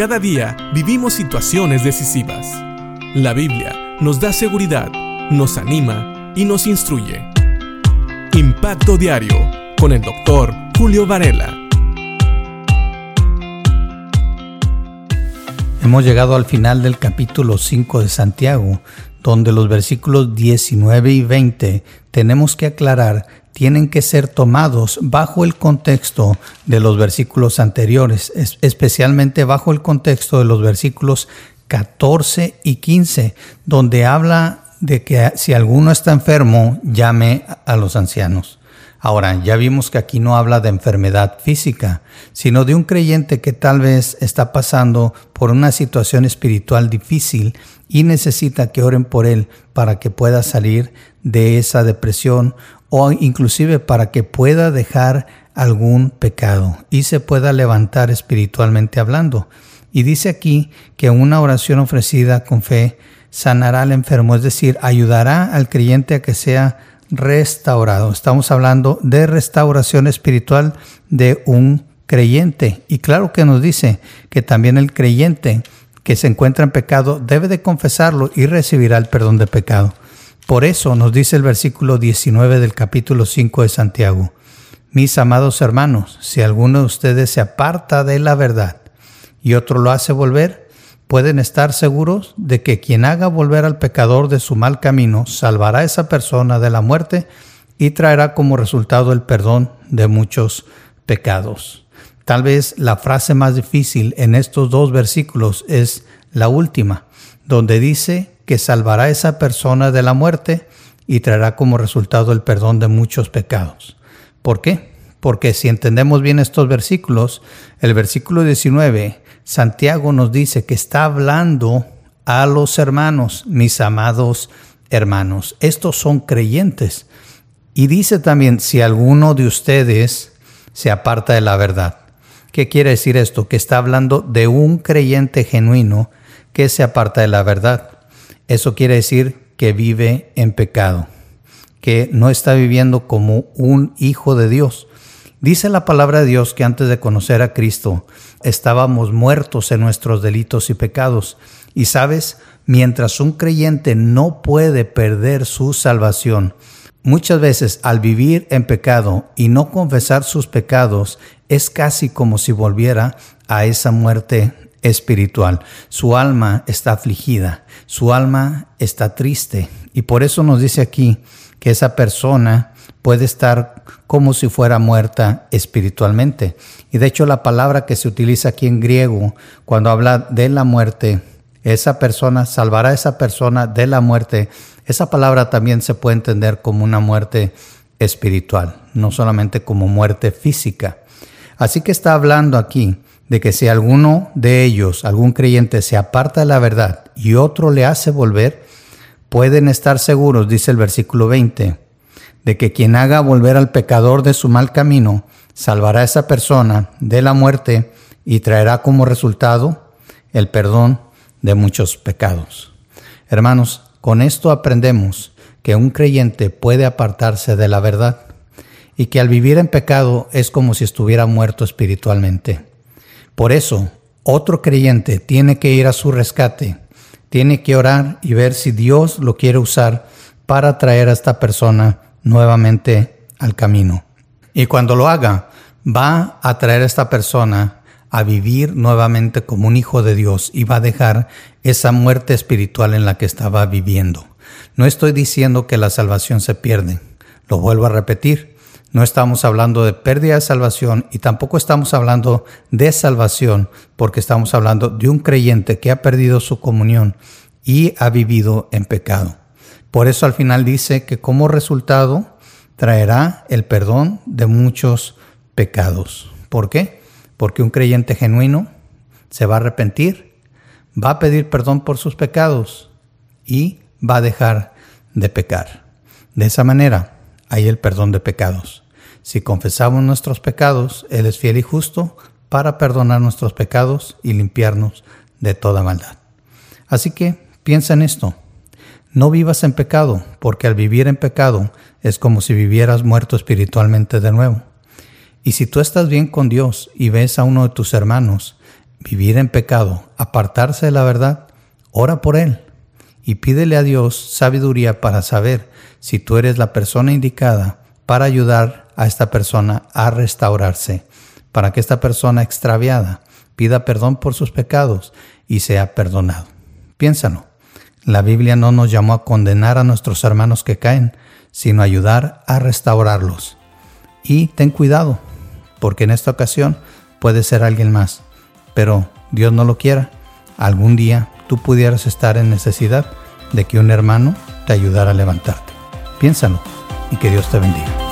Cada día vivimos situaciones decisivas. La Biblia nos da seguridad, nos anima y nos instruye. Impacto Diario con el doctor Julio Varela. Hemos llegado al final del capítulo 5 de Santiago, donde los versículos 19 y 20 tenemos que aclarar tienen que ser tomados bajo el contexto de los versículos anteriores, especialmente bajo el contexto de los versículos 14 y 15, donde habla de que si alguno está enfermo, llame a los ancianos. Ahora, ya vimos que aquí no habla de enfermedad física, sino de un creyente que tal vez está pasando por una situación espiritual difícil y necesita que oren por él para que pueda salir de esa depresión o inclusive para que pueda dejar algún pecado y se pueda levantar espiritualmente hablando. Y dice aquí que una oración ofrecida con fe sanará al enfermo, es decir, ayudará al creyente a que sea restaurado. Estamos hablando de restauración espiritual de un creyente. Y claro que nos dice que también el creyente que se encuentra en pecado debe de confesarlo y recibirá el perdón de pecado. Por eso nos dice el versículo 19 del capítulo 5 de Santiago, mis amados hermanos, si alguno de ustedes se aparta de la verdad y otro lo hace volver, pueden estar seguros de que quien haga volver al pecador de su mal camino salvará a esa persona de la muerte y traerá como resultado el perdón de muchos pecados. Tal vez la frase más difícil en estos dos versículos es la última, donde dice que salvará a esa persona de la muerte y traerá como resultado el perdón de muchos pecados. ¿Por qué? Porque si entendemos bien estos versículos, el versículo 19, Santiago nos dice que está hablando a los hermanos, mis amados hermanos. Estos son creyentes. Y dice también, si alguno de ustedes se aparta de la verdad. ¿Qué quiere decir esto? Que está hablando de un creyente genuino que se aparta de la verdad. Eso quiere decir que vive en pecado, que no está viviendo como un hijo de Dios. Dice la palabra de Dios que antes de conocer a Cristo estábamos muertos en nuestros delitos y pecados. Y sabes, mientras un creyente no puede perder su salvación, muchas veces al vivir en pecado y no confesar sus pecados, es casi como si volviera a esa muerte espiritual. Su alma está afligida, su alma está triste y por eso nos dice aquí que esa persona puede estar como si fuera muerta espiritualmente. Y de hecho la palabra que se utiliza aquí en griego cuando habla de la muerte, esa persona salvará a esa persona de la muerte. Esa palabra también se puede entender como una muerte espiritual, no solamente como muerte física. Así que está hablando aquí de que si alguno de ellos, algún creyente, se aparta de la verdad y otro le hace volver, pueden estar seguros, dice el versículo 20, de que quien haga volver al pecador de su mal camino, salvará a esa persona de la muerte y traerá como resultado el perdón de muchos pecados. Hermanos, con esto aprendemos que un creyente puede apartarse de la verdad y que al vivir en pecado es como si estuviera muerto espiritualmente. Por eso, otro creyente tiene que ir a su rescate, tiene que orar y ver si Dios lo quiere usar para traer a esta persona nuevamente al camino. Y cuando lo haga, va a traer a esta persona a vivir nuevamente como un hijo de Dios y va a dejar esa muerte espiritual en la que estaba viviendo. No estoy diciendo que la salvación se pierde, lo vuelvo a repetir, no estamos hablando de pérdida de salvación y tampoco estamos hablando de salvación porque estamos hablando de un creyente que ha perdido su comunión y ha vivido en pecado. Por eso al final dice que como resultado traerá el perdón de muchos pecados. ¿Por qué? Porque un creyente genuino se va a arrepentir, va a pedir perdón por sus pecados y va a dejar de pecar. De esa manera, hay el perdón de pecados. Si confesamos nuestros pecados, Él es fiel y justo para perdonar nuestros pecados y limpiarnos de toda maldad. Así que piensa en esto. No vivas en pecado, porque al vivir en pecado es como si vivieras muerto espiritualmente de nuevo. Y si tú estás bien con Dios y ves a uno de tus hermanos vivir en pecado, apartarse de la verdad, ora por él y pídele a Dios sabiduría para saber si tú eres la persona indicada para ayudar a esta persona a restaurarse, para que esta persona extraviada pida perdón por sus pecados y sea perdonado. Piénsalo. La Biblia no nos llamó a condenar a nuestros hermanos que caen, sino a ayudar a restaurarlos. Y ten cuidado, porque en esta ocasión puede ser alguien más, pero Dios no lo quiera. Algún día tú pudieras estar en necesidad de que un hermano te ayudara a levantarte. Piénsalo y que Dios te bendiga.